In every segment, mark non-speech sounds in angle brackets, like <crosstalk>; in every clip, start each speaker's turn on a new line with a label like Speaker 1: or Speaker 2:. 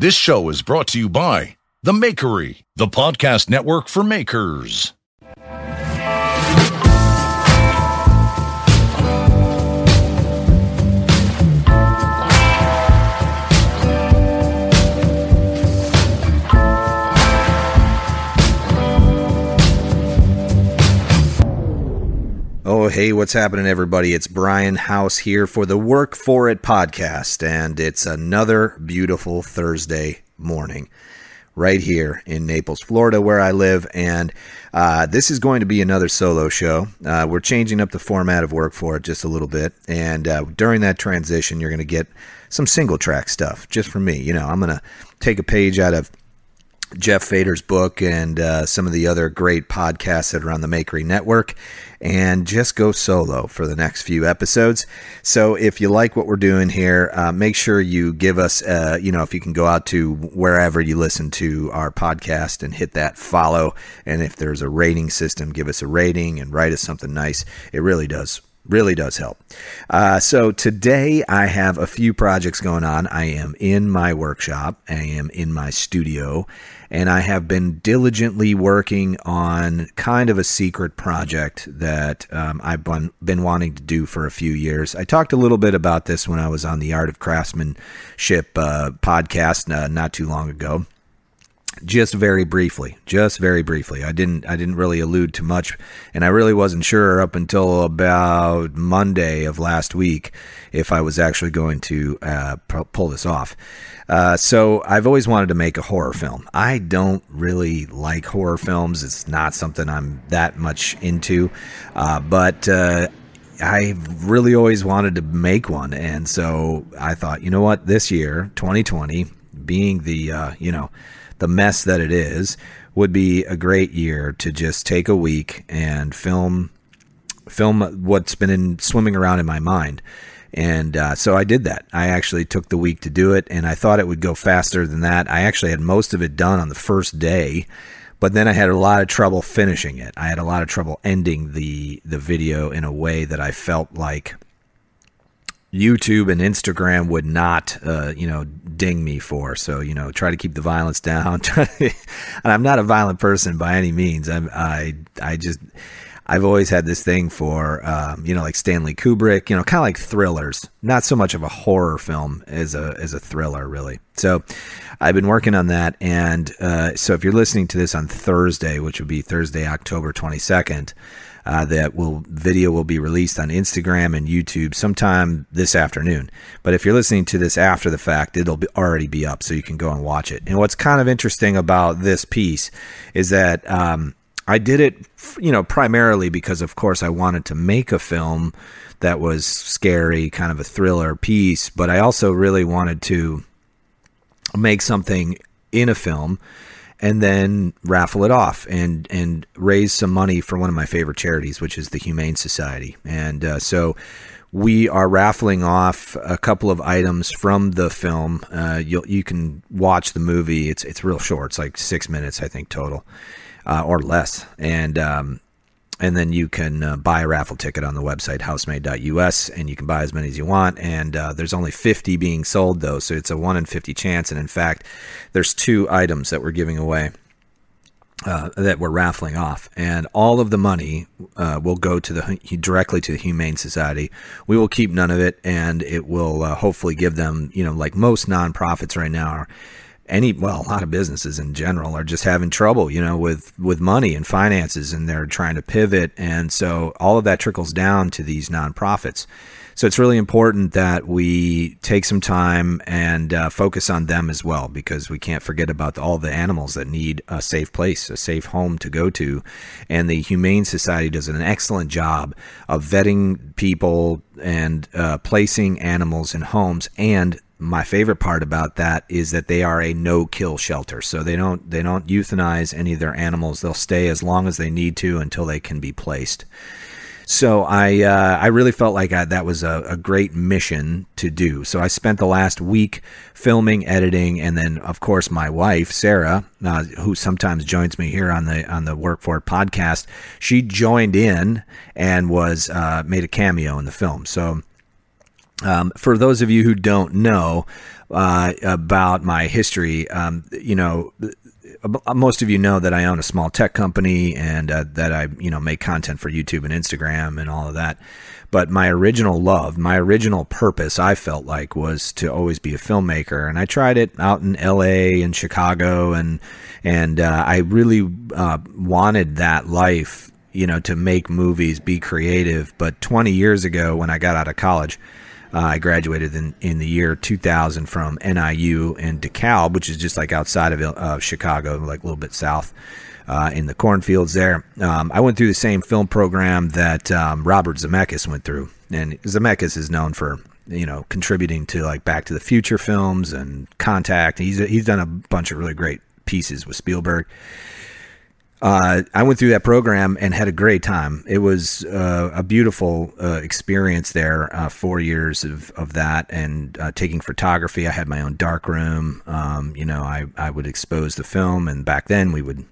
Speaker 1: This show is brought to you by The Makery, the podcast network for makers.
Speaker 2: Oh, hey, what's happening, everybody? It's Brian House here for the Work For It podcast, and it's another beautiful Thursday morning right here in Naples, Florida, where I live. And uh, this is going to be another solo show. Uh, we're changing up the format of Work For It just a little bit, and uh, during that transition, you're going to get some single track stuff just for me. You know, I'm going to take a page out of Jeff Fader's book and uh, some of the other great podcasts that are on the Makery Network, and just go solo for the next few episodes. So if you like what we're doing here, uh, make sure you give us, uh, you know, if you can go out to wherever you listen to our podcast and hit that follow. And if there's a rating system, give us a rating and write us something nice. It really does really does help. Uh, so today I have a few projects going on. I am in my workshop, I am in my studio, and I have been diligently working on kind of a secret project that um, I've been, been wanting to do for a few years. I talked a little bit about this when I was on the Art of Craftsmanship uh, podcast uh, not too long ago just very briefly just very briefly. I didn't i didn't really allude to much and i really wasn't sure up until about monday of last week if i was actually going to uh, pull this off. Uh, so i've always wanted to make a horror film. I don't really like horror films. It's not something i'm that much into uh, but uh, I really always wanted to make one, and so I thought, you know what, this year, 2020, being the uh, you know the mess that it is, would be a great year to just take a week and film film what's been in, swimming around in my mind. And uh, so I did that. I actually took the week to do it, and I thought it would go faster than that. I actually had most of it done on the first day, but then I had a lot of trouble finishing it. I had a lot of trouble ending the the video in a way that I felt like YouTube and Instagram would not, uh, you know, ding me for. So, you know, try to keep the violence down. <laughs> and I'm not a violent person by any means. I'm, I, I just, I've always had this thing for, um, you know, like Stanley Kubrick, you know, kind of like thrillers. Not so much of a horror film as a as a thriller, really. So, I've been working on that, and uh, so if you're listening to this on Thursday, which would be Thursday, October 22nd uh, that will video will be released on Instagram and YouTube sometime this afternoon. But if you're listening to this after the fact, it'll be, already be up, so you can go and watch it. And what's kind of interesting about this piece is that um, I did it, you know, primarily because, of course, I wanted to make a film that was scary, kind of a thriller piece, but I also really wanted to make something in a film and then raffle it off and and raise some money for one of my favorite charities, which is the Humane Society. And uh, so we are raffling off a couple of items from the film. Uh, you you can watch the movie. It's it's real short. It's like six minutes, I think, total, uh, or less. And um, and then you can uh, buy a raffle ticket on the website housemade.us and you can buy as many as you want and uh, there's only 50 being sold though so it's a 1 in 50 chance and in fact there's two items that we're giving away uh, that we're raffling off, and all of the money uh, will go to the directly to the Humane Society. We will keep none of it, and it will uh, hopefully give them, you know, like most nonprofits right now are. Any well, a lot of businesses in general are just having trouble, you know, with with money and finances, and they're trying to pivot, and so all of that trickles down to these nonprofits. So it's really important that we take some time and uh, focus on them as well, because we can't forget about all the animals that need a safe place, a safe home to go to. And the Humane Society does an excellent job of vetting people and uh, placing animals in homes and my favorite part about that is that they are a no kill shelter so they don't they don't euthanize any of their animals they'll stay as long as they need to until they can be placed so I uh, I really felt like I, that was a, a, great mission to do. So I spent the last week filming, editing, and then of course my wife Sarah, uh, who sometimes joins me here on the on the Work for It podcast, she joined in and was uh, made a cameo in the film. So. Um, for those of you who don't know uh, about my history, um, you know, uh, most of you know that I own a small tech company and uh, that I, you know, make content for YouTube and Instagram and all of that. But my original love, my original purpose, I felt like was to always be a filmmaker, and I tried it out in L.A. and Chicago, and and uh, I really uh, wanted that life, you know, to make movies, be creative. But 20 years ago, when I got out of college, uh, I graduated in, in the year 2000 from NIU in DeKalb, which is just like outside of uh, Chicago, like a little bit south uh, in the cornfields there. Um, I went through the same film program that um, Robert Zemeckis went through. And Zemeckis is known for you know contributing to like Back to the Future films and Contact. He's he's done a bunch of really great pieces with Spielberg uh, I went through that program and had a great time. It was uh, a beautiful uh, experience there. Uh, four years of, of that and uh, taking photography. I had my own dark room. Um, you know, I, I would expose the film, and back then we would,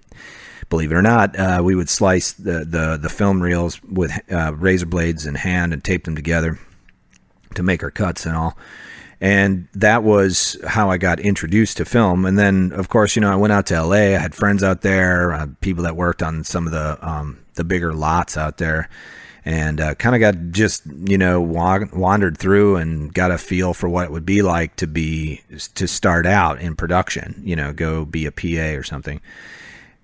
Speaker 2: believe it or not, uh, we would slice the, the, the film reels with razor blades in hand and tape them together to make our cuts and all and that was how I got introduced to film. And then, of course, you know, I went out to LA. I had friends out there, uh, people that worked on some of the um, the bigger lots out there, and uh, kind of got just you know wa- wandered through and got a feel for what it would be like to be to start out in production. You know, go be a PA or something.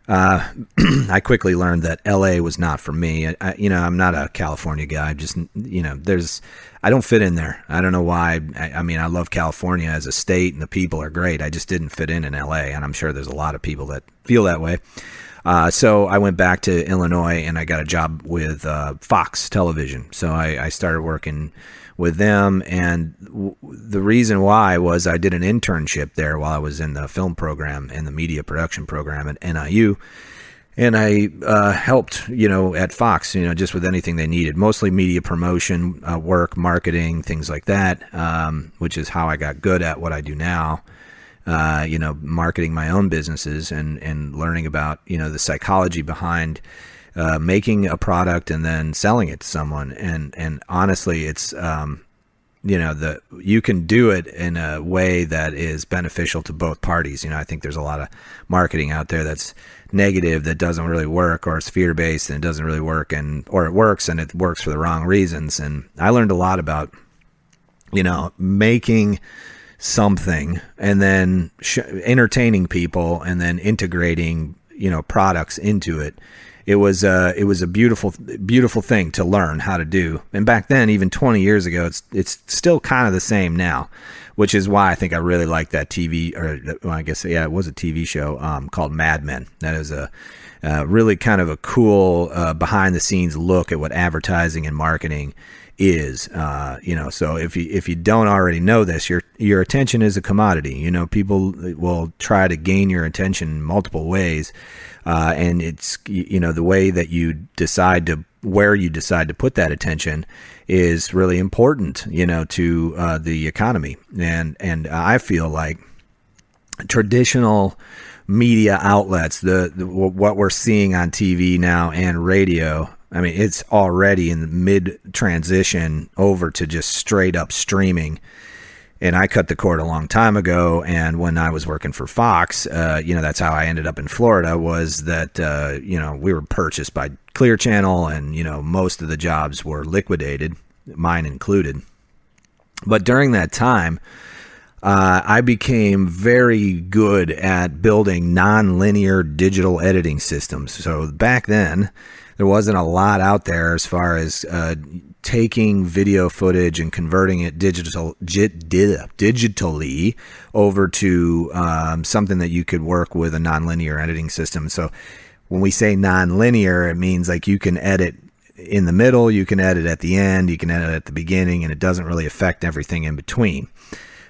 Speaker 2: Uh, <clears throat> I quickly learned that LA was not for me. I, you know, I'm not a California guy. Just you know, there's I don't fit in there. I don't know why. I, I, mean, I love California as a state, and the people are great. I just didn't fit in in LA, and I'm sure there's a lot of people that feel that way. Uh, so I went back to Illinois, and I got a job with uh, Fox Television. So I, I, started working with them, and w- the reason why was I did an internship there while I was in the film program and the media production program at NIU and I uh, helped, you know, at Fox, you know, just with anything they needed, mostly media promotion uh, work, marketing, things like that, um, which is how I got good at what I do now. Uh, you know, marketing my own businesses and and learning about you know the psychology behind uh, making a product and then selling it to someone. And and honestly, it's um, you know the you can do it in a way that is beneficial to both parties. You know, I think there's a lot of marketing out there that's negative that doesn't really work or it's fear based and it doesn't really work and or it works and it works for the wrong reasons and I learned a lot about you know making something and then sh- entertaining people and then integrating you know products into it it was uh, it was a beautiful beautiful thing to learn how to do and back then even 20 years ago it's it's still kind of the same now which is why I think I really like that TV, or well, I guess yeah, it was a TV show um, called Mad Men. That is a uh, really kind of a cool uh, behind the scenes look at what advertising and marketing is. Uh, you know, so if you if you don't already know this, your your attention is a commodity. You know, people will try to gain your attention multiple ways, uh, and it's you know the way that you decide to where you decide to put that attention is really important, you know, to uh, the economy. And and I feel like traditional media outlets, the, the, what we're seeing on TV now and radio. I mean, it's already in mid transition over to just straight up streaming. And I cut the cord a long time ago. And when I was working for Fox, uh, you know, that's how I ended up in Florida. Was that uh, you know we were purchased by Clear Channel, and you know most of the jobs were liquidated, mine included. But during that time, uh, I became very good at building non-linear digital editing systems. So back then, there wasn't a lot out there as far as uh, taking video footage and converting it digital digitally over to um, something that you could work with a nonlinear editing system. So when we say nonlinear, it means like you can edit in the middle, you can edit at the end, you can edit at the beginning, and it doesn't really affect everything in between.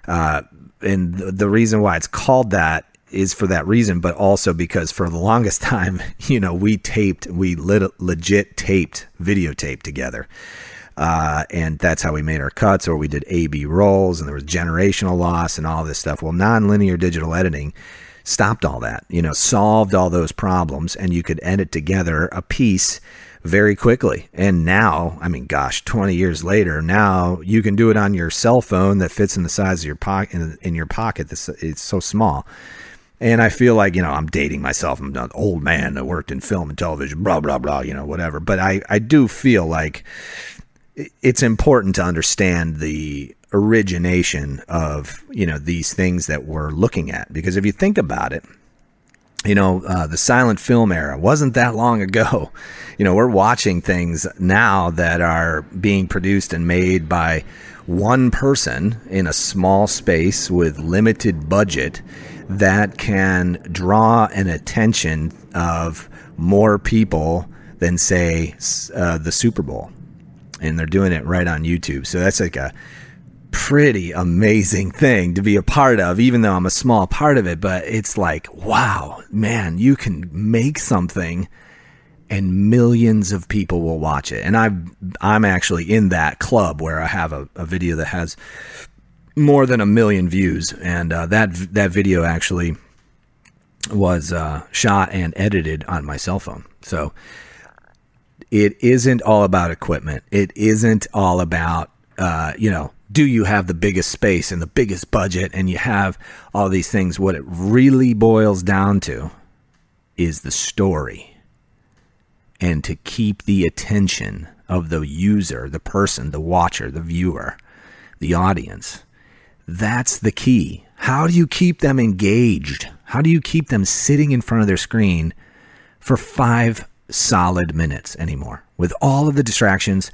Speaker 2: Uh, and the, the reason why it's called that is for that reason, but also because for the longest <laughs> time, you know, we taped, we lit, legit taped videotape together. Uh, and that's how we made our cuts, or we did A B rolls, and there was generational loss and all this stuff. Well, nonlinear digital editing stopped all that, you know, solved all those problems, and you could edit together a piece very quickly. And now, I mean, gosh, 20 years later, now you can do it on your cell phone that fits in the size of your pocket in, in your pocket. This it's so small. And I feel like, you know, I'm dating myself. I'm an old man that worked in film and television, blah, blah, blah, you know, whatever. But I, I do feel like it's important to understand the origination of you know these things that we're looking at. Because if you think about it you know uh, the silent film era wasn't that long ago. <laughs> You know we're watching things now that are being produced and made by one person in a small space with limited budget that can draw an attention of more people than say uh, the super bowl and they're doing it right on YouTube. So that's like a pretty amazing thing to be a part of, even though I'm a small part of it. But it's like, wow, man, you can make something and millions of people will watch it. And i I'm actually in that club where I have a, a video that has more than a million views. And uh, that, that video actually was uh, shot and edited on my cell phone. So it isn't all about equipment. It isn't all about, uh, you know, do you have the biggest space and the biggest budget and you have all these things? What it really boils down to is the story and to keep the attention of the user, the person, the watcher, the viewer, the audience. That's the key. How do you keep them engaged? How do you keep them sitting in front of their screen for five solid minutes anymore. With all of the distractions,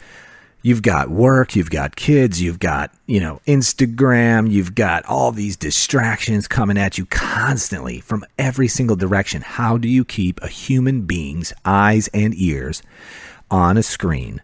Speaker 2: you've got work, you've got kids, you've got, you know, Instagram, you've got all these distractions coming at you constantly from every single direction. How do you keep a human being's eyes and ears on a screen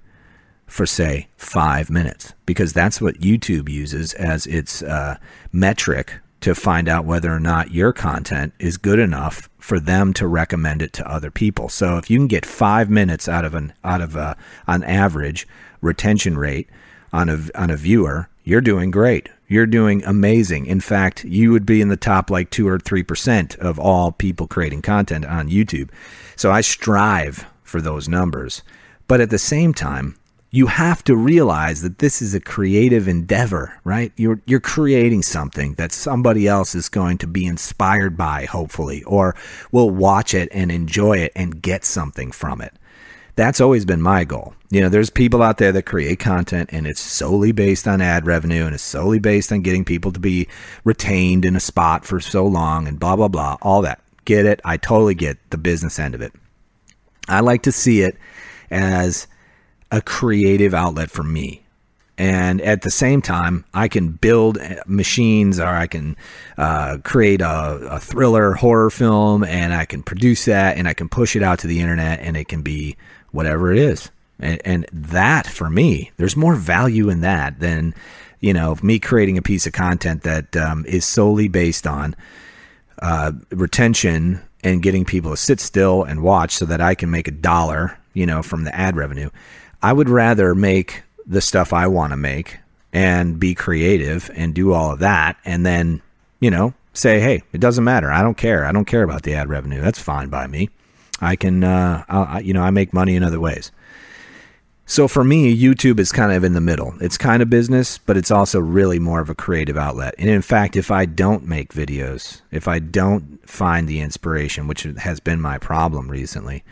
Speaker 2: for, say, five minutes? Because that's what YouTube uses as its uh, metric to find out whether or not your content is good enough for them to recommend it to other people. So if you can get five minutes out of an out of a, on average retention rate on a on a viewer, you're doing great. You're doing amazing. In fact, you would be in the top like two or three percent of all people creating content on YouTube. So I strive for those numbers. But at the same time, you have to realize that this is a creative endeavor, right? You're you're creating something that somebody else is going to be inspired by, hopefully, or will watch it and enjoy it and get something from it. That's always been my goal. You know, there's people out there that create content and it's solely based on ad revenue and it's solely based on getting people to be retained in a spot for so long and blah blah blah, all that. Get it? I totally get the business end of it. I like to see it as a creative outlet for me. And at the same time, I can build machines or I can uh, create a, a, thriller horror film and I can produce that and I can push it out to the internet and it can be whatever it is. And, and that for me, there's more value in that than, you know, me creating a piece of content that um, is solely based on uh, retention and getting people to sit still and watch so that I can make a dollar, you know, from the ad revenue. I would rather make the stuff I want to make and be creative and do all of that and then, you know, say, "Hey, it doesn't matter. I don't care. I don't care about the ad revenue. That's fine by me. I can uh I, you know, I make money in other ways." So for me, YouTube is kind of in the middle. It's kind of business, but it's also really more of a creative outlet. And in fact, if I don't make videos, if I don't find the inspiration, which has been my problem recently,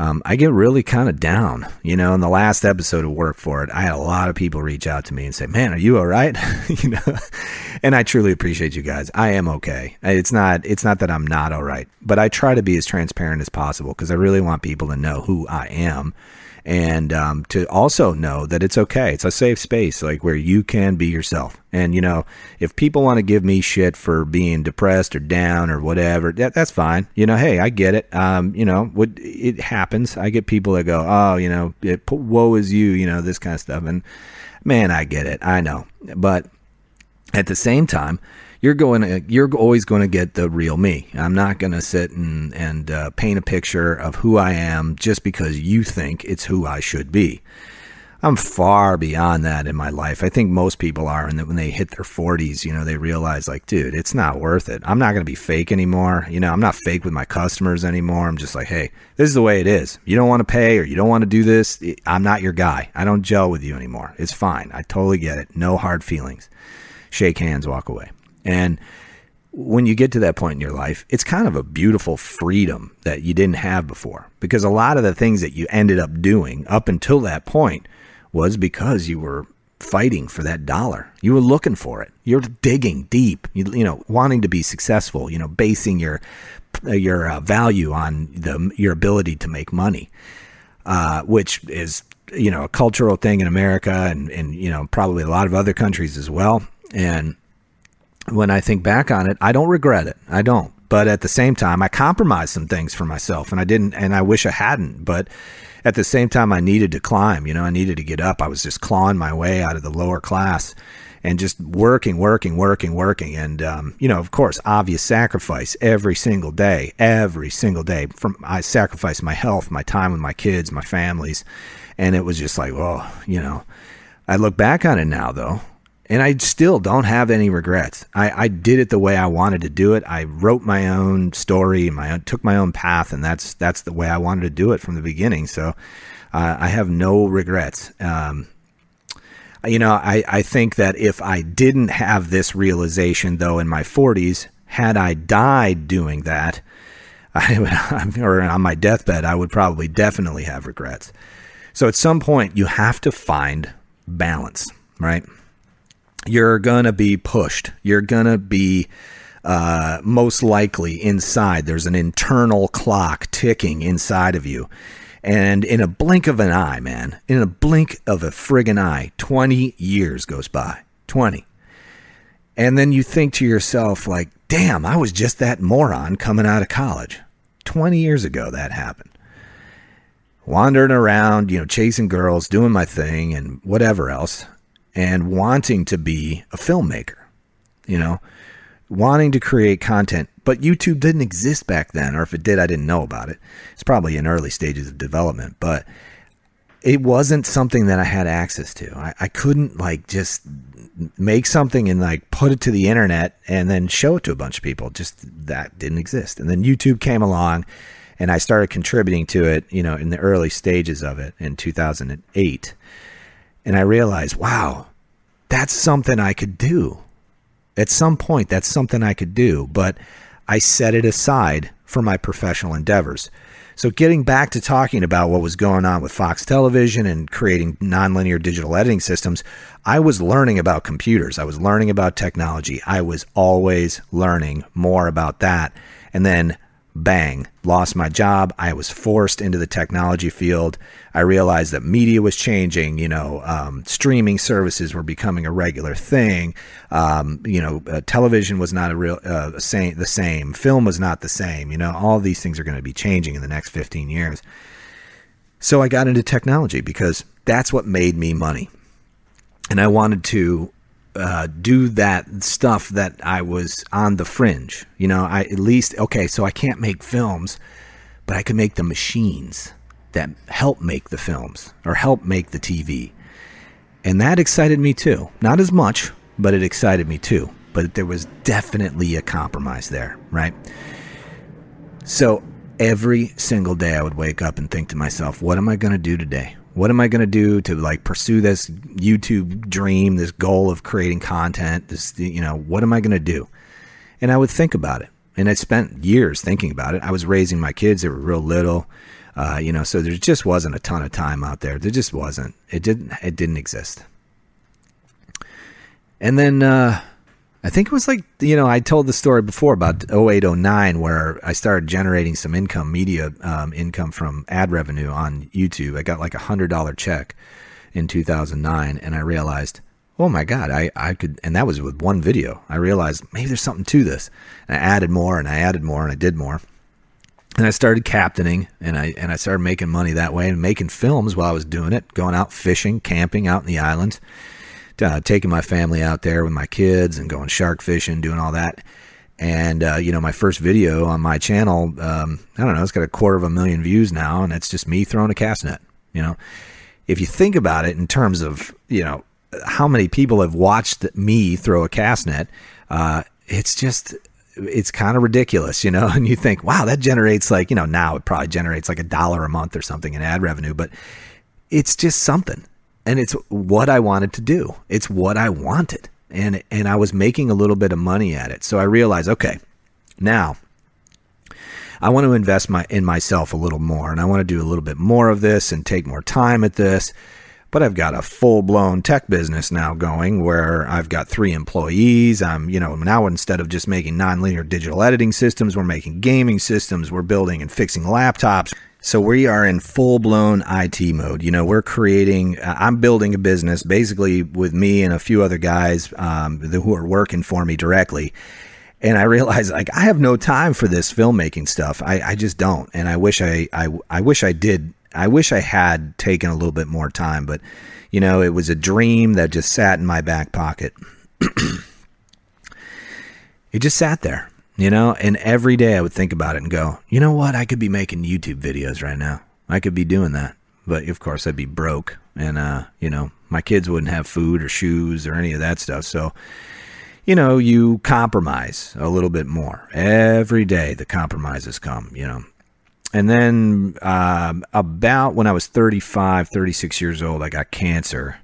Speaker 2: um, I get really kind of down. You know, in the last episode of Work for It, I had a lot of people reach out to me and say, "Man, are you all right?" <laughs> you know, and I truly appreciate you guys. I am okay. It's not it's not that I'm not all right, but I try to be as transparent as possible because I really want people to know who I am and um, to also know that it's okay. It's a safe space, like where you can be yourself. And you know, if people want to give me shit for being depressed or down or whatever, that, that's fine. You know, hey, I get it. Um, you know, what it happens. I get people that go, oh, you know, it, woe is you, you know, this kind of stuff. And man, I get it. I know, but at the same time you're going to you're always going to get the real me. I'm not going to sit and and uh, paint a picture of who I am just because you think it's who I should be. I'm far beyond that in my life. I think most people are, and that when they hit their 40s, you know, they realize like, dude, it's not worth it. I'm not going to be fake anymore. You know, I'm not fake with my customers anymore. I'm just like, hey, this is the way it is. You don't want to pay or you don't want to do this. I'm not your guy. I don't gel with you anymore. It's fine. I totally get it. No hard feelings. Shake hands, walk away. And when you get to that point in your life, it's kind of a beautiful freedom that you didn't have before. Because a lot of the things that you ended up doing up until that point was because you were fighting for that dollar. You were looking for it. You're digging deep. You, you know, wanting to be successful. You know, basing your your uh, value on the your ability to make money, uh, which is you know a cultural thing in America and and you know probably a lot of other countries as well. And when I think back on it, I don't regret it. I don't. But at the same time, I compromised some things for myself and I didn't, and I wish I hadn't. But at the same time, I needed to climb, you know, I needed to get up. I was just clawing my way out of the lower class and just working, working, working, working. And, um, you know, of course, obvious sacrifice every single day, every single day. From I sacrificed my health, my time with my kids, my families. And it was just like, oh, you know, I look back on it now, though, and I still don't have any regrets. I, I did it the way I wanted to do it. I wrote my own story, my own, took my own path, and that's that's the way I wanted to do it from the beginning. So uh, I have no regrets. Um, you know, I, I think that if I didn't have this realization, though, in my 40s, had I died doing that, <laughs> I would, <laughs> or on my deathbed, I would probably definitely have regrets. So at some point, you have to find balance, right? You're going to be pushed. You're going to be uh, most likely inside. There's an internal clock ticking inside of you. And in a blink of an eye, man, in a blink of a friggin' eye, 20 years goes by. 20. And then you think to yourself, like, damn, I was just that moron coming out of college. 20 years ago, that happened. Wandering around, you know, chasing girls, doing my thing, and whatever else and wanting to be a filmmaker, you know, wanting to create content. But YouTube didn't exist back then, or if it did, I didn't know about it. It's probably in early stages of development, but it wasn't something that I had access to. I, I couldn't like just make something and like put it to the internet and then show it to a bunch of people. Just that didn't exist. And then YouTube came along and I started contributing to it, you know, in the early stages of it in 2008 and I realized, wow, that's something I could do. At some point, that's something I could do, but I set it aside for my professional endeavors. So, getting back to talking about what was going on with Fox Television and creating nonlinear digital editing systems, I was learning about computers. I was learning about technology. I was always learning more about that. And then bang, lost my job. I was forced into the technology field. I realized that media was changing. You know, um, streaming services were becoming a regular thing. Um, you know, uh, television was not a real uh, same, the same. Film was not the same. You know, all these things are going to be changing in the next 15 years. So I got into technology because that's what made me money. And I wanted to uh, do that stuff that I was on the fringe. You know, I at least okay, so I can't make films, but I can make the machines that help make the films or help make the TV. And that excited me too. Not as much, but it excited me too. But there was definitely a compromise there, right? So every single day I would wake up and think to myself, what am I going to do today? What am I going to do to like pursue this YouTube dream, this goal of creating content? This, you know, what am I going to do? And I would think about it. And I spent years thinking about it. I was raising my kids; they were real little, uh, you know. So there just wasn't a ton of time out there. There just wasn't. It didn't. It didn't exist. And then uh, I think it was like, you know, I told the story before about 0809 where I started generating some income, media um, income from ad revenue on YouTube. I got like a $100 check in 2009 and I realized, oh my God, I, I could, and that was with one video. I realized maybe there's something to this. And I added more and I added more and I did more. And I started captaining and I, and I started making money that way and making films while I was doing it, going out fishing, camping out in the islands uh, taking my family out there with my kids and going shark fishing, doing all that. And uh, you know, my first video on my channel, um, I don't know, it's got a quarter of a million views now, and it's just me throwing a cast net. You know, if you think about it in terms of you know how many people have watched me throw a cast net, uh, it's just it's kind of ridiculous, you know. <laughs> And you think, wow, that generates like you know now it probably generates like a dollar a month or something in ad revenue, but it's just something and it's what I wanted to do. It's what I wanted. And and I was making a little bit of money at it. So I realized, okay, now I want to invest my in myself a little more and I want to do a little bit more of this and take more time at this. But I've got a full-blown tech business now going where I've got 3 employees. I'm, you know, now instead of just making nonlinear digital editing systems, we're making gaming systems, we're building and fixing laptops. So we are in full blown IT mode. You know, we're creating, I'm building a business basically with me and a few other guys um, who are working for me directly. And I realized like I have no time for this filmmaking stuff. I, I just don't. And I wish I, I, I wish I did. I wish I had taken a little bit more time, but you know, it was a dream that just sat in my back pocket. <clears throat> it just sat there you know, and every day I would think about it and go, you know what? I could be making YouTube videos right now. I could be doing that. But of course, I'd be broke and, uh, you know, my kids wouldn't have food or shoes or any of that stuff. So, you know, you compromise a little bit more. Every day the compromises come, you know. And then um, about when I was 35, 36 years old, I got cancer.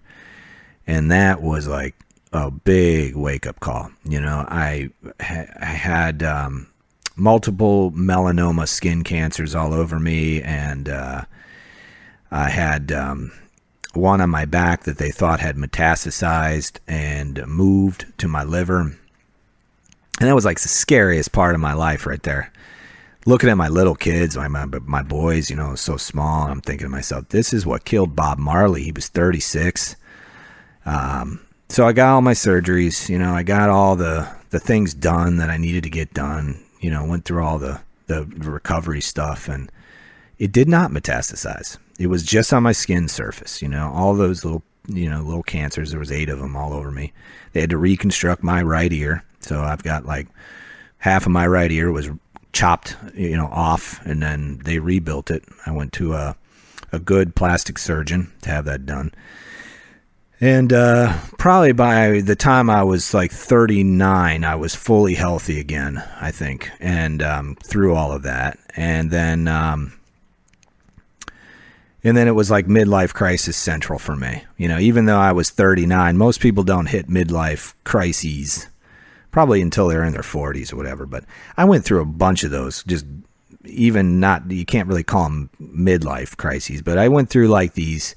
Speaker 2: And that was like a big wake up call. You know, I I had um, multiple melanoma skin cancers all over me, and uh, I had um, one on my back that they thought had metastasized and moved to my liver. And that was like the scariest part of my life right there. Looking at my little kids, my, my, my boys, you know, so small, I'm thinking to myself, this is what killed Bob Marley. He was 36. Um, so I got all my surgeries, you know, I got all the the things done that I needed to get done, you know, went through all the the recovery stuff and it did not metastasize. It was just on my skin surface, you know, all those little, you know, little cancers, there was 8 of them all over me. They had to reconstruct my right ear. So I've got like half of my right ear was chopped, you know, off and then they rebuilt it. I went to a a good plastic surgeon to have that done. And uh, probably by the time I was like 39, I was fully healthy again, I think, and um, through all of that. And then, um, and then it was like midlife crisis central for me. You know, even though I was 39, most people don't hit midlife crises probably until they're in their 40s or whatever. But I went through a bunch of those, just even not, you can't really call them midlife crises, but I went through like these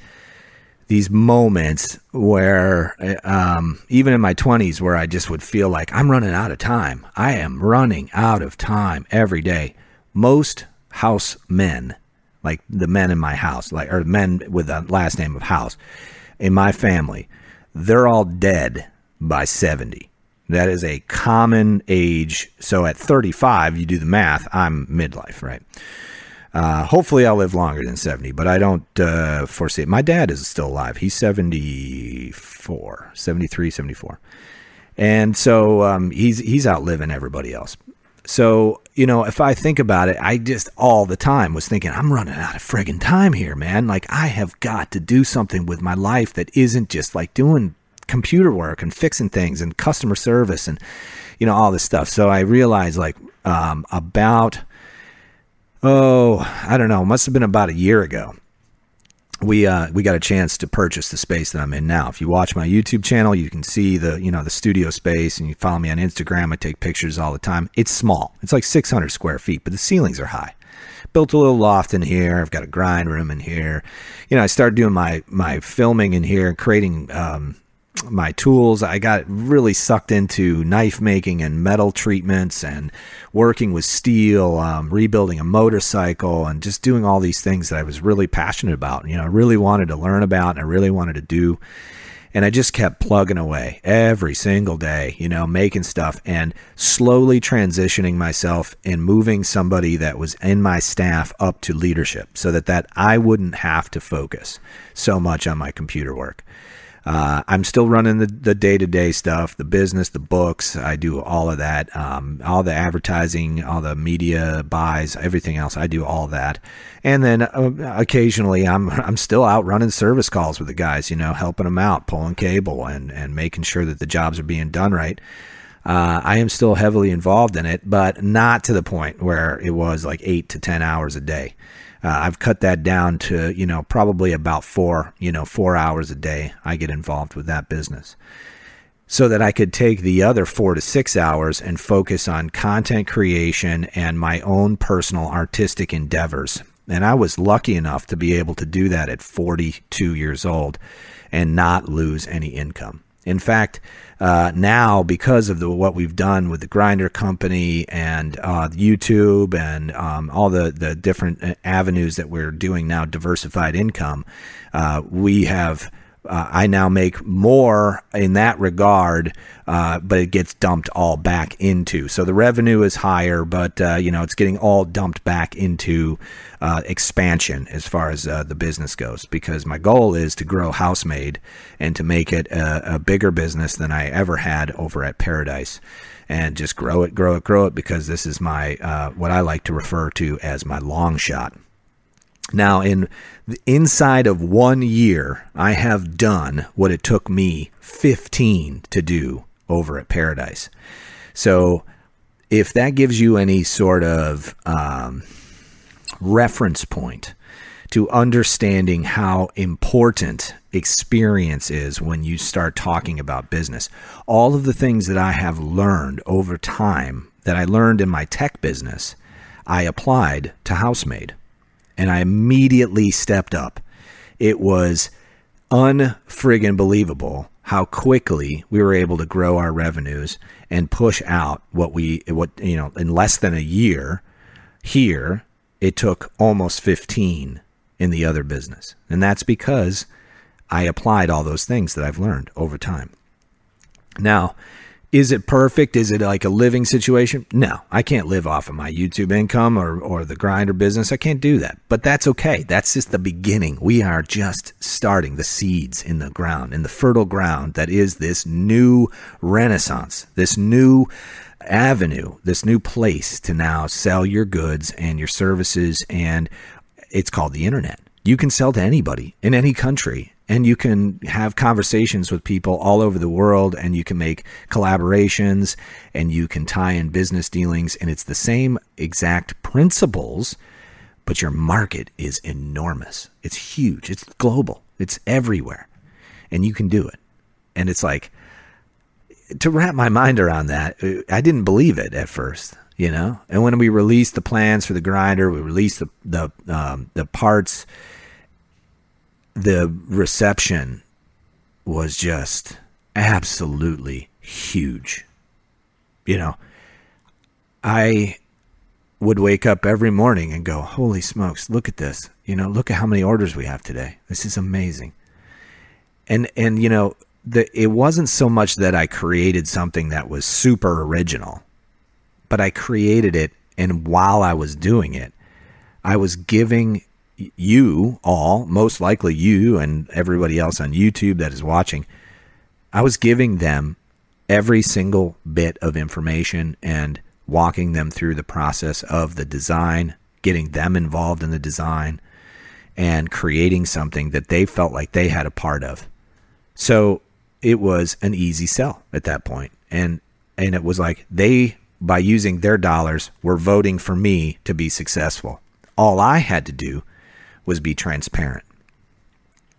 Speaker 2: these moments where um, even in my 20s where i just would feel like i'm running out of time. I am running out of time every day. Most house men like the men in my house like or men with the last name of house in my family they're all dead by 70 that is a common age. So at 35 you do the math i'm midlife right uh, hopefully, I'll live longer than 70, but I don't uh, foresee it. My dad is still alive. He's 74, 73, 74. And so um, he's, he's outliving everybody else. So, you know, if I think about it, I just all the time was thinking, I'm running out of friggin' time here, man. Like, I have got to do something with my life that isn't just like doing computer work and fixing things and customer service and, you know, all this stuff. So I realized, like, um, about oh, I don't know, must have been about a year ago. we uh, we got a chance to purchase the space that I'm in now. If you watch my YouTube channel, you can see the you know the studio space, and you follow me on Instagram. I take pictures all the time. It's small. It's like 600 square feet, but the ceilings are high. Built a little loft in here. I've got a grind room in here. You know, I started doing my my filming in here, creating um, my tools. I got really sucked into knife making and metal treatments and working with steel, um, rebuilding a motorcycle, and just doing all these things that I was really passionate about. You know, I really wanted to learn about and I really wanted to do. And I just kept plugging away every single day, you know, making stuff and slowly transitioning myself and moving somebody that was in my staff up to leadership so that, that I wouldn't have to focus so much on my computer work. Uh, I'm still running the, the day-to-day stuff, the business, the books. I do all of that, um, all the advertising, all the media buys, everything else. I do all that, and then uh, occasionally I'm I'm still out running service calls with the guys, you know, helping them out, pulling cable, and and making sure that the jobs are being done right. Uh, I am still heavily involved in it, but not to the point where it was like eight to ten hours a day. Uh, I've cut that down to, you know, probably about four, you know, four hours a day I get involved with that business. So that I could take the other four to six hours and focus on content creation and my own personal artistic endeavors. And I was lucky enough to be able to do that at 42 years old and not lose any income. In fact, uh, now because of the what we've done with the grinder company and uh, YouTube and um, all the the different uh, avenues that we're doing now, diversified income, uh, we have uh, I now make more in that regard, uh, but it gets dumped all back into. So the revenue is higher, but uh, you know it's getting all dumped back into uh, expansion as far as uh, the business goes. Because my goal is to grow Housemade and to make it a, a bigger business than I ever had over at Paradise, and just grow it, grow it, grow it. Because this is my uh, what I like to refer to as my long shot. Now, in inside of one year, I have done what it took me 15 to do over at Paradise. So, if that gives you any sort of um, reference point to understanding how important experience is when you start talking about business, all of the things that I have learned over time that I learned in my tech business, I applied to Housemade and I immediately stepped up. It was unfriggin' believable how quickly we were able to grow our revenues and push out what we what you know in less than a year here it took almost 15 in the other business and that's because I applied all those things that I've learned over time now is it perfect? Is it like a living situation? No, I can't live off of my YouTube income or, or the grinder business. I can't do that. But that's okay. That's just the beginning. We are just starting the seeds in the ground, in the fertile ground that is this new renaissance, this new avenue, this new place to now sell your goods and your services. And it's called the internet. You can sell to anybody in any country and you can have conversations with people all over the world and you can make collaborations and you can tie in business dealings and it's the same exact principles but your market is enormous. It's huge. It's global. It's everywhere. And you can do it. And it's like to wrap my mind around that i didn't believe it at first you know? And when we released the plans for the grinder we released the the um, the parts the reception was just absolutely huge. You know, I would wake up every morning and go, Holy smokes, look at this. You know, look at how many orders we have today. This is amazing. And, and, you know, the, it wasn't so much that I created something that was super original, but I created it. And while I was doing it, I was giving you all, most likely you and everybody else on YouTube that is watching, I was giving them every single bit of information and walking them through the process of the design, getting them involved in the design, and creating something that they felt like they had a part of. So it was an easy sell at that point. And and it was like they by using their dollars were voting for me to be successful. All I had to do was be transparent.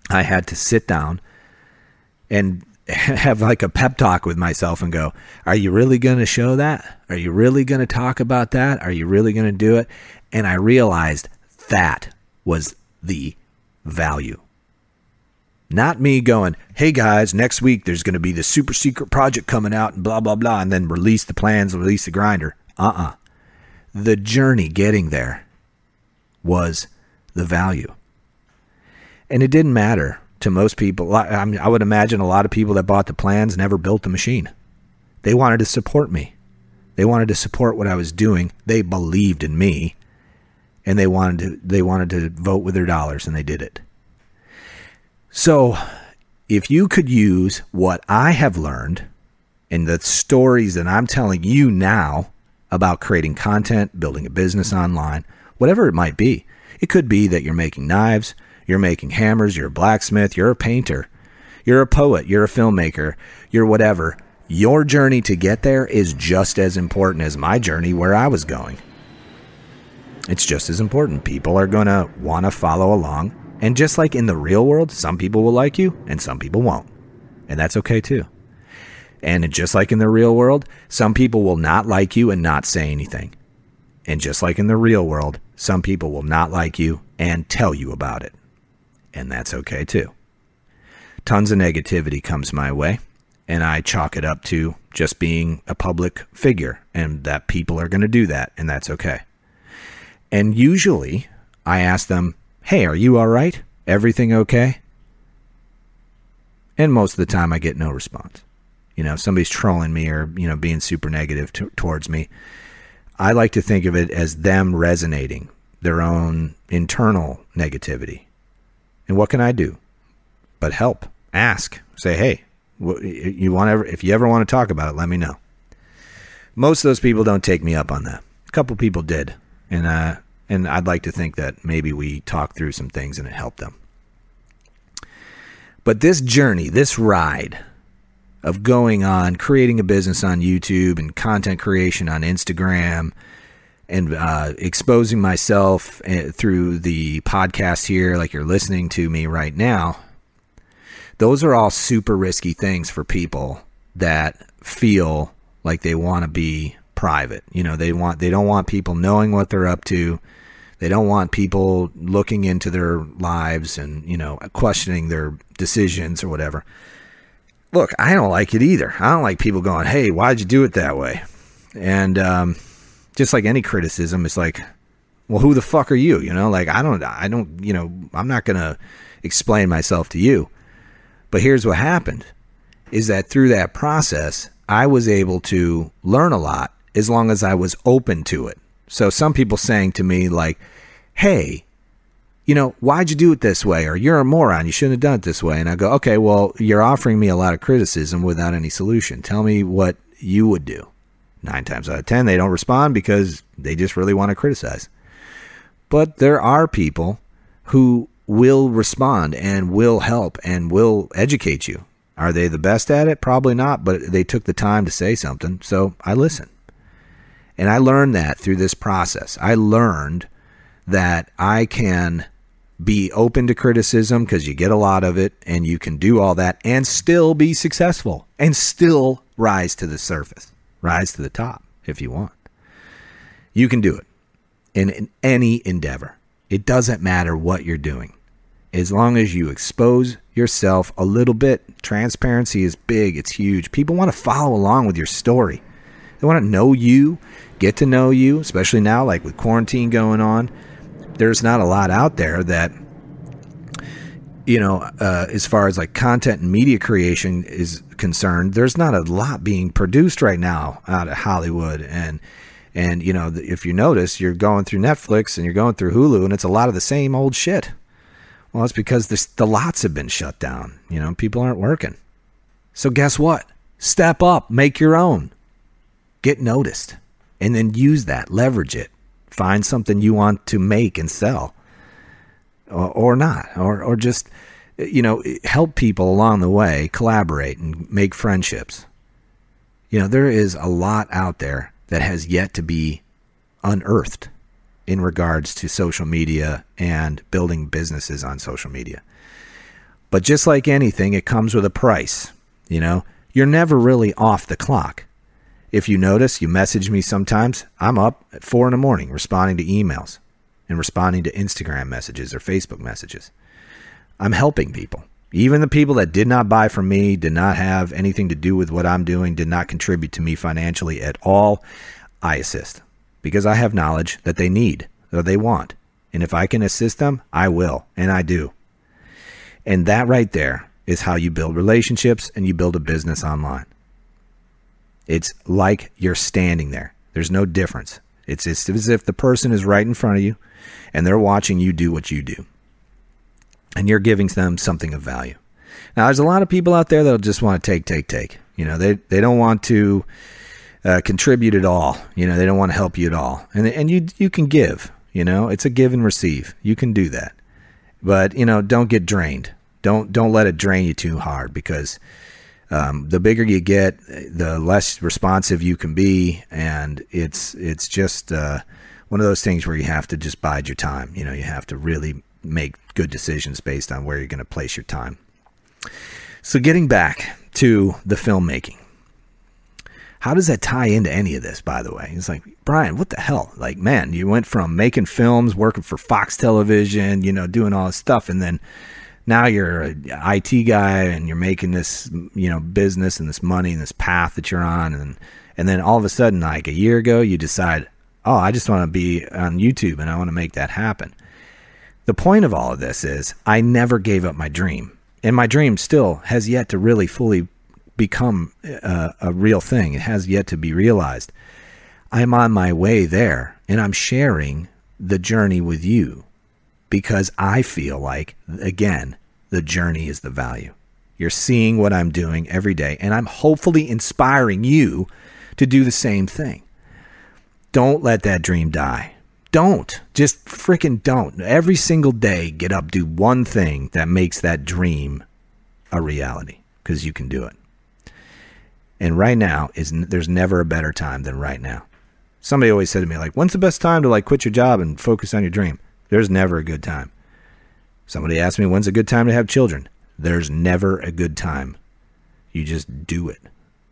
Speaker 2: I had to sit down and <laughs> have like a pep talk with myself and go, Are you really going to show that? Are you really going to talk about that? Are you really going to do it? And I realized that was the value. Not me going, Hey guys, next week there's going to be the super secret project coming out and blah, blah, blah, and then release the plans, release the grinder. Uh uh The journey getting there was the value. And it didn't matter to most people. I, mean, I would imagine a lot of people that bought the plans never built the machine. They wanted to support me. They wanted to support what I was doing. They believed in me, and they wanted to. They wanted to vote with their dollars, and they did it. So, if you could use what I have learned and the stories that I'm telling you now about creating content, building a business online, whatever it might be, it could be that you're making knives you're making hammers, you're a blacksmith, you're a painter, you're a poet, you're a filmmaker, you're whatever. Your journey to get there is just as important as my journey where I was going. It's just as important. People are going to want to follow along. And just like in the real world, some people will like you and some people won't. And that's okay too. And just like in the real world, some people will not like you and not say anything. And just like in the real world, some people will not like you and tell you about it and that's okay too. Tons of negativity comes my way, and I chalk it up to just being a public figure, and that people are going to do that, and that's okay. And usually, I ask them, Hey, are you all right? Everything okay? And most of the time, I get no response. You know, if somebody's trolling me or, you know, being super negative t- towards me, I like to think of it as them resonating their own internal negativity. And what can I do? But help. Ask. Say, hey, you want ever if you ever want to talk about it, let me know. Most of those people don't take me up on that. A couple people did, and uh, and I'd like to think that maybe we talked through some things and it helped them. But this journey, this ride of going on, creating a business on YouTube and content creation on Instagram and uh, exposing myself eh, through the podcast here, like you're listening to me right now, those are all super risky things for people that feel like they want to be private. You know, they want they don't want people knowing what they're up to. They don't want people looking into their lives and, you know, questioning their decisions or whatever. Look, I don't like it either. I don't like people going, "Hey, why'd you do it that way?" And um, just like any criticism, it's like, well, who the fuck are you? You know, like I don't, I don't, you know, I'm not gonna explain myself to you. But here's what happened: is that through that process, I was able to learn a lot as long as I was open to it. So some people saying to me like, "Hey, you know, why'd you do it this way? Or you're a moron. You shouldn't have done it this way." And I go, "Okay, well, you're offering me a lot of criticism without any solution. Tell me what you would do." Nine times out of ten, they don't respond because they just really want to criticize. But there are people who will respond and will help and will educate you. Are they the best at it? Probably not, but they took the time to say something, so I listen. And I learned that through this process. I learned that I can be open to criticism because you get a lot of it and you can do all that and still be successful and still rise to the surface rise to the top if you want. You can do it in, in any endeavor. It doesn't matter what you're doing. As long as you expose yourself a little bit, transparency is big, it's huge. People want to follow along with your story. They want to know you, get to know you, especially now, like with quarantine going on. There's not a lot out there that you know, uh, as far as like content and media creation is concerned, there's not a lot being produced right now out of Hollywood. And, and, you know, if you notice, you're going through Netflix and you're going through Hulu and it's a lot of the same old shit. Well, it's because the lots have been shut down. You know, people aren't working. So guess what? Step up, make your own, get noticed, and then use that, leverage it. Find something you want to make and sell or, or not, or or just you know help people along the way, collaborate and make friendships. You know, there is a lot out there that has yet to be unearthed in regards to social media and building businesses on social media. But just like anything, it comes with a price. You know, you're never really off the clock. If you notice, you message me sometimes. I'm up at four in the morning responding to emails and responding to Instagram messages or Facebook messages. I'm helping people. Even the people that did not buy from me, did not have anything to do with what I'm doing, did not contribute to me financially at all, I assist because I have knowledge that they need or they want. And if I can assist them, I will, and I do. And that right there is how you build relationships and you build a business online. It's like you're standing there. There's no difference. It's as if the person is right in front of you and they're watching you do what you do. And you're giving them something of value. Now, there's a lot of people out there that'll just want to take, take, take. You know, they, they don't want to uh, contribute at all. You know, they don't want to help you at all. And, and you, you can give, you know, it's a give and receive. You can do that. But, you know, don't get drained. Don't, don't let it drain you too hard because um, the bigger you get, the less responsive you can be, and it's it's just uh, one of those things where you have to just bide your time. You know, you have to really make good decisions based on where you're going to place your time. So, getting back to the filmmaking, how does that tie into any of this? By the way, it's like Brian, what the hell? Like, man, you went from making films, working for Fox Television, you know, doing all this stuff, and then now you're an IT guy and you're making this, you know, business and this money and this path that you're on, and and then all of a sudden, like a year ago, you decide, oh, I just want to be on YouTube and I want to make that happen. The point of all of this is I never gave up my dream, and my dream still has yet to really fully become a, a real thing. It has yet to be realized. I'm on my way there, and I'm sharing the journey with you because I feel like, again, the journey is the value. You're seeing what I'm doing every day, and I'm hopefully inspiring you to do the same thing. Don't let that dream die. Don't. Just freaking don't. Every single day, get up, do one thing that makes that dream a reality because you can do it. And right now is there's never a better time than right now. Somebody always said to me like, "When's the best time to like quit your job and focus on your dream?" There's never a good time. Somebody asked me, when's a good time to have children? There's never a good time. You just do it.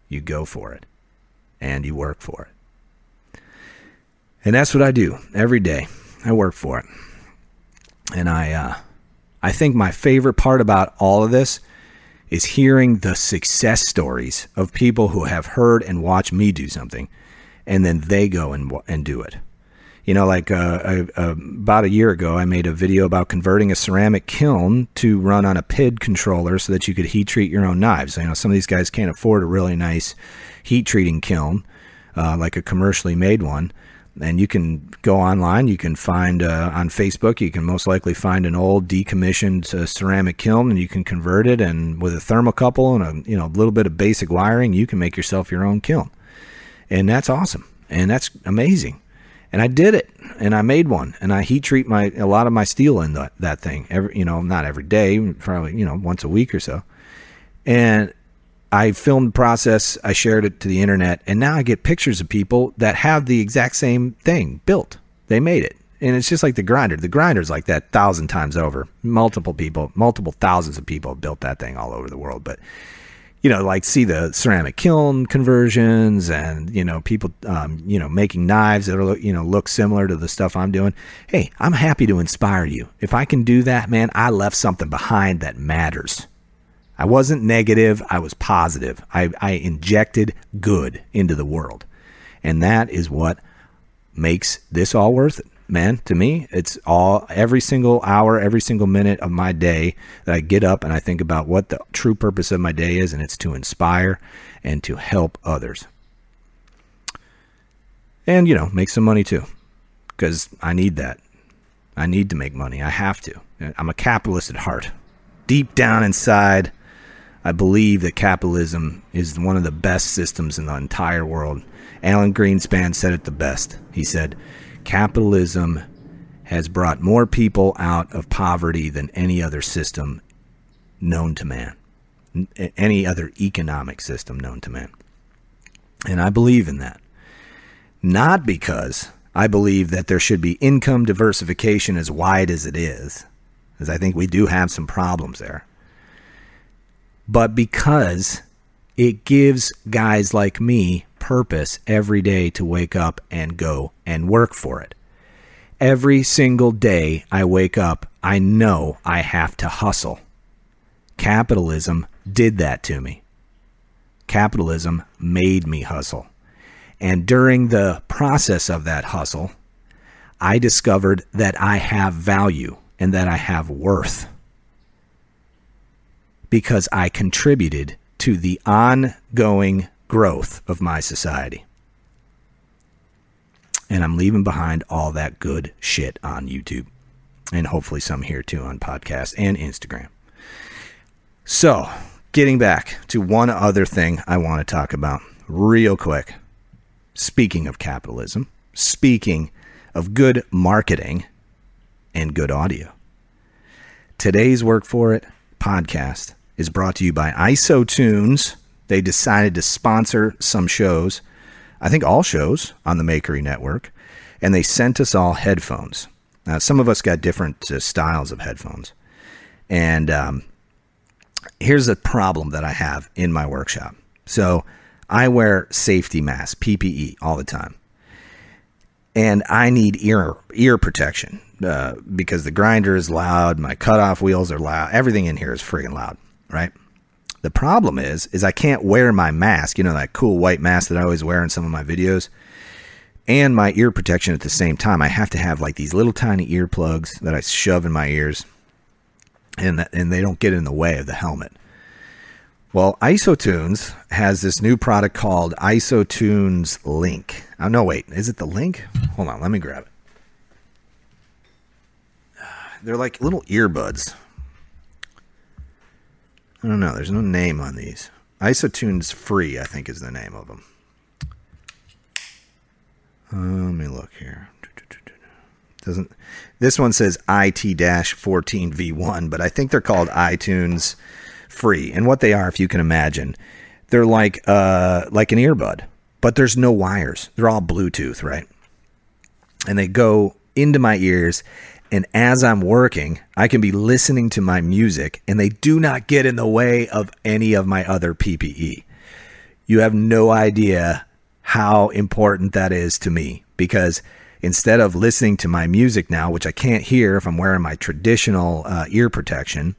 Speaker 2: You go for it. And you work for it. And that's what I do every day. I work for it. And I, uh, I think my favorite part about all of this is hearing the success stories of people who have heard and watched me do something, and then they go and and do it. You know, like uh, I, uh, about a year ago, I made a video about converting a ceramic kiln to run on a PID controller so that you could heat treat your own knives. You know, some of these guys can't afford a really nice heat treating kiln, uh, like a commercially made one. And you can go online. You can find uh, on Facebook. You can most likely find an old decommissioned uh, ceramic kiln, and you can convert it. And with a thermocouple and a you know a little bit of basic wiring, you can make yourself your own kiln, and that's awesome. And that's amazing and I did it, and I made one, and I heat treat my a lot of my steel in that thing every you know not every day, probably you know once a week or so, and I filmed the process, I shared it to the internet, and now I get pictures of people that have the exact same thing built. They made it, and it's just like the grinder. The grinder's like that thousand times over. Multiple people, multiple thousands of people built that thing all over the world, but you know, like see the ceramic kiln conversions and, you know, people, um, you know, making knives that are, you know, look similar to the stuff I'm doing. Hey, I'm happy to inspire you. If I can do that, man, I left something behind that matters. I wasn't negative. I was positive. I, I injected good into the world. And that is what makes this all worth it man, to me, it's all every single hour, every single minute of my day that I get up and I think about what the true purpose of my day is, and it's to inspire and to help others. And, you know, make some money too, because I need that. I need to make money. I have to. I'm a capitalist at heart. Deep down inside, I believe that capitalism is one of the best systems in the entire world. Alan Greenspan said it the best. He said, capitalism has brought more people out of poverty than any other system known to man, any other economic system known to man. And I believe in that. Not because I believe that there should be income diversification as wide as it is, because I think we do have some problems there. but because it gives guys like me purpose every day to wake up and go and work for it. Every single day I wake up, I know I have to hustle. Capitalism did that to me. Capitalism made me hustle. And during the process of that hustle, I discovered that I have value and that I have worth because I contributed to the ongoing growth of my society. And I'm leaving behind all that good shit on YouTube and hopefully some here too on podcast and Instagram. So, getting back to one other thing I want to talk about real quick. Speaking of capitalism, speaking of good marketing and good audio. Today's Work For It podcast is brought to you by IsoTunes. They decided to sponsor some shows, I think all shows on the Makery Network, and they sent us all headphones. Now, some of us got different uh, styles of headphones. And um, here's a problem that I have in my workshop. So I wear safety masks, PPE, all the time. And I need ear ear protection uh, because the grinder is loud, my cutoff wheels are loud, everything in here is freaking loud right? The problem is, is I can't wear my mask, you know, that cool white mask that I always wear in some of my videos, and my ear protection at the same time. I have to have like these little tiny earplugs that I shove in my ears, and and they don't get in the way of the helmet. Well, IsoTunes has this new product called IsoTunes Link. Oh no, wait, is it the Link? Hold on, let me grab it. They're like little earbuds I don't know. There's no name on these. Isotunes Free, I think, is the name of them. Uh, let me look here. Doesn't this one says IT-14V1, but I think they're called IsoTunes Free. And what they are, if you can imagine, they're like uh like an earbud, but there's no wires. They're all Bluetooth, right? And they go into my ears and as I'm working, I can be listening to my music and they do not get in the way of any of my other PPE. You have no idea how important that is to me because instead of listening to my music now, which I can't hear if I'm wearing my traditional uh, ear protection,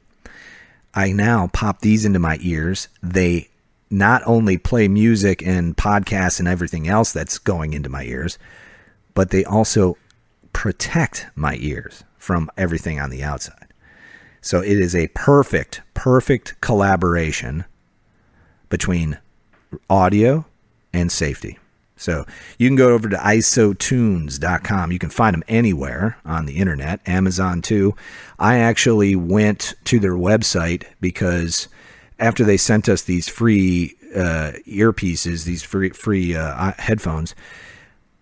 Speaker 2: I now pop these into my ears. They not only play music and podcasts and everything else that's going into my ears, but they also protect my ears from everything on the outside. So it is a perfect, perfect collaboration between audio and safety. So you can go over to isotunes.com. You can find them anywhere on the internet, Amazon too. I actually went to their website because after they sent us these free uh, earpieces, these free free uh, headphones,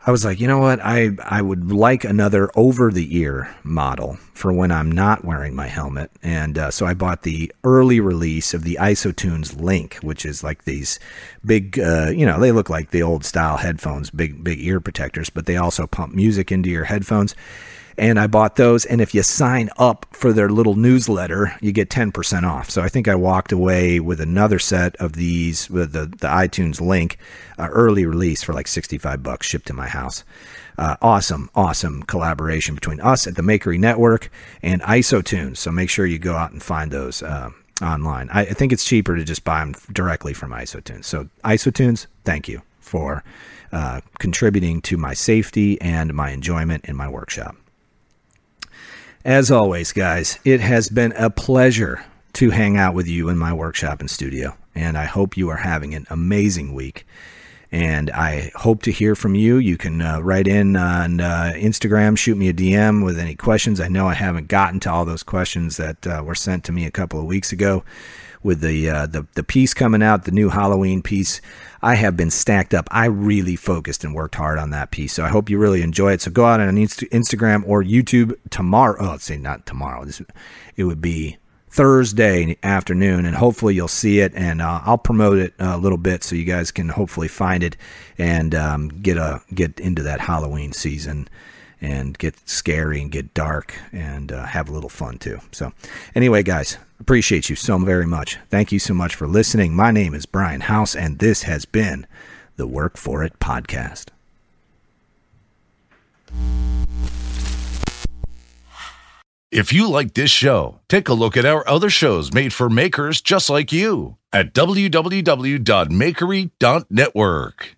Speaker 2: I was like, you know what? I, I would like another over the ear model for when I'm not wearing my helmet. And uh, so I bought the early release of the IsoTunes Link, which is like these big, uh, you know, they look like the old style headphones, big, big ear protectors, but they also pump music into your headphones and I bought those. And if you sign up for their little newsletter, you get 10% off. So I think I walked away with another set of these with the, the IsoTunes link, uh, early release for like 65 bucks shipped to my house. Uh, awesome, awesome collaboration between us at the Makery Network and IsoTunes. So make sure you go out and find those uh, online. I, I think it's cheaper to just buy them directly from IsoTunes. So IsoTunes, thank you for uh, contributing to my safety and my enjoyment in my workshop. As always, guys, it has been a pleasure to hang out with you in my workshop and studio, and I hope you are having an amazing week. And I hope to hear from you. You can uh, write in on uh, Instagram, shoot me a DM with any questions. I know I haven't gotten to all those questions that uh, were sent to me a couple of weeks ago with the, uh, the the piece coming out, the new Halloween piece. I have been stacked up. I really focused and worked hard on that piece. So I hope you really enjoy it. So go out on Instagram or YouTube tomorrow. Oh, let's say not tomorrow. This it would be Thursday afternoon, and hopefully you'll see it. And uh, I'll promote it a little bit so you guys can hopefully find it and um, get a get into that Halloween season and get scary and get dark and uh, have a little fun too. So, anyway, guys, appreciate you so very much. Thank you so much for listening. My name is Brian House, and this has been the Work For It podcast.
Speaker 1: If you like this show, take a look at our other shows made for makers just like you at www.makery.network.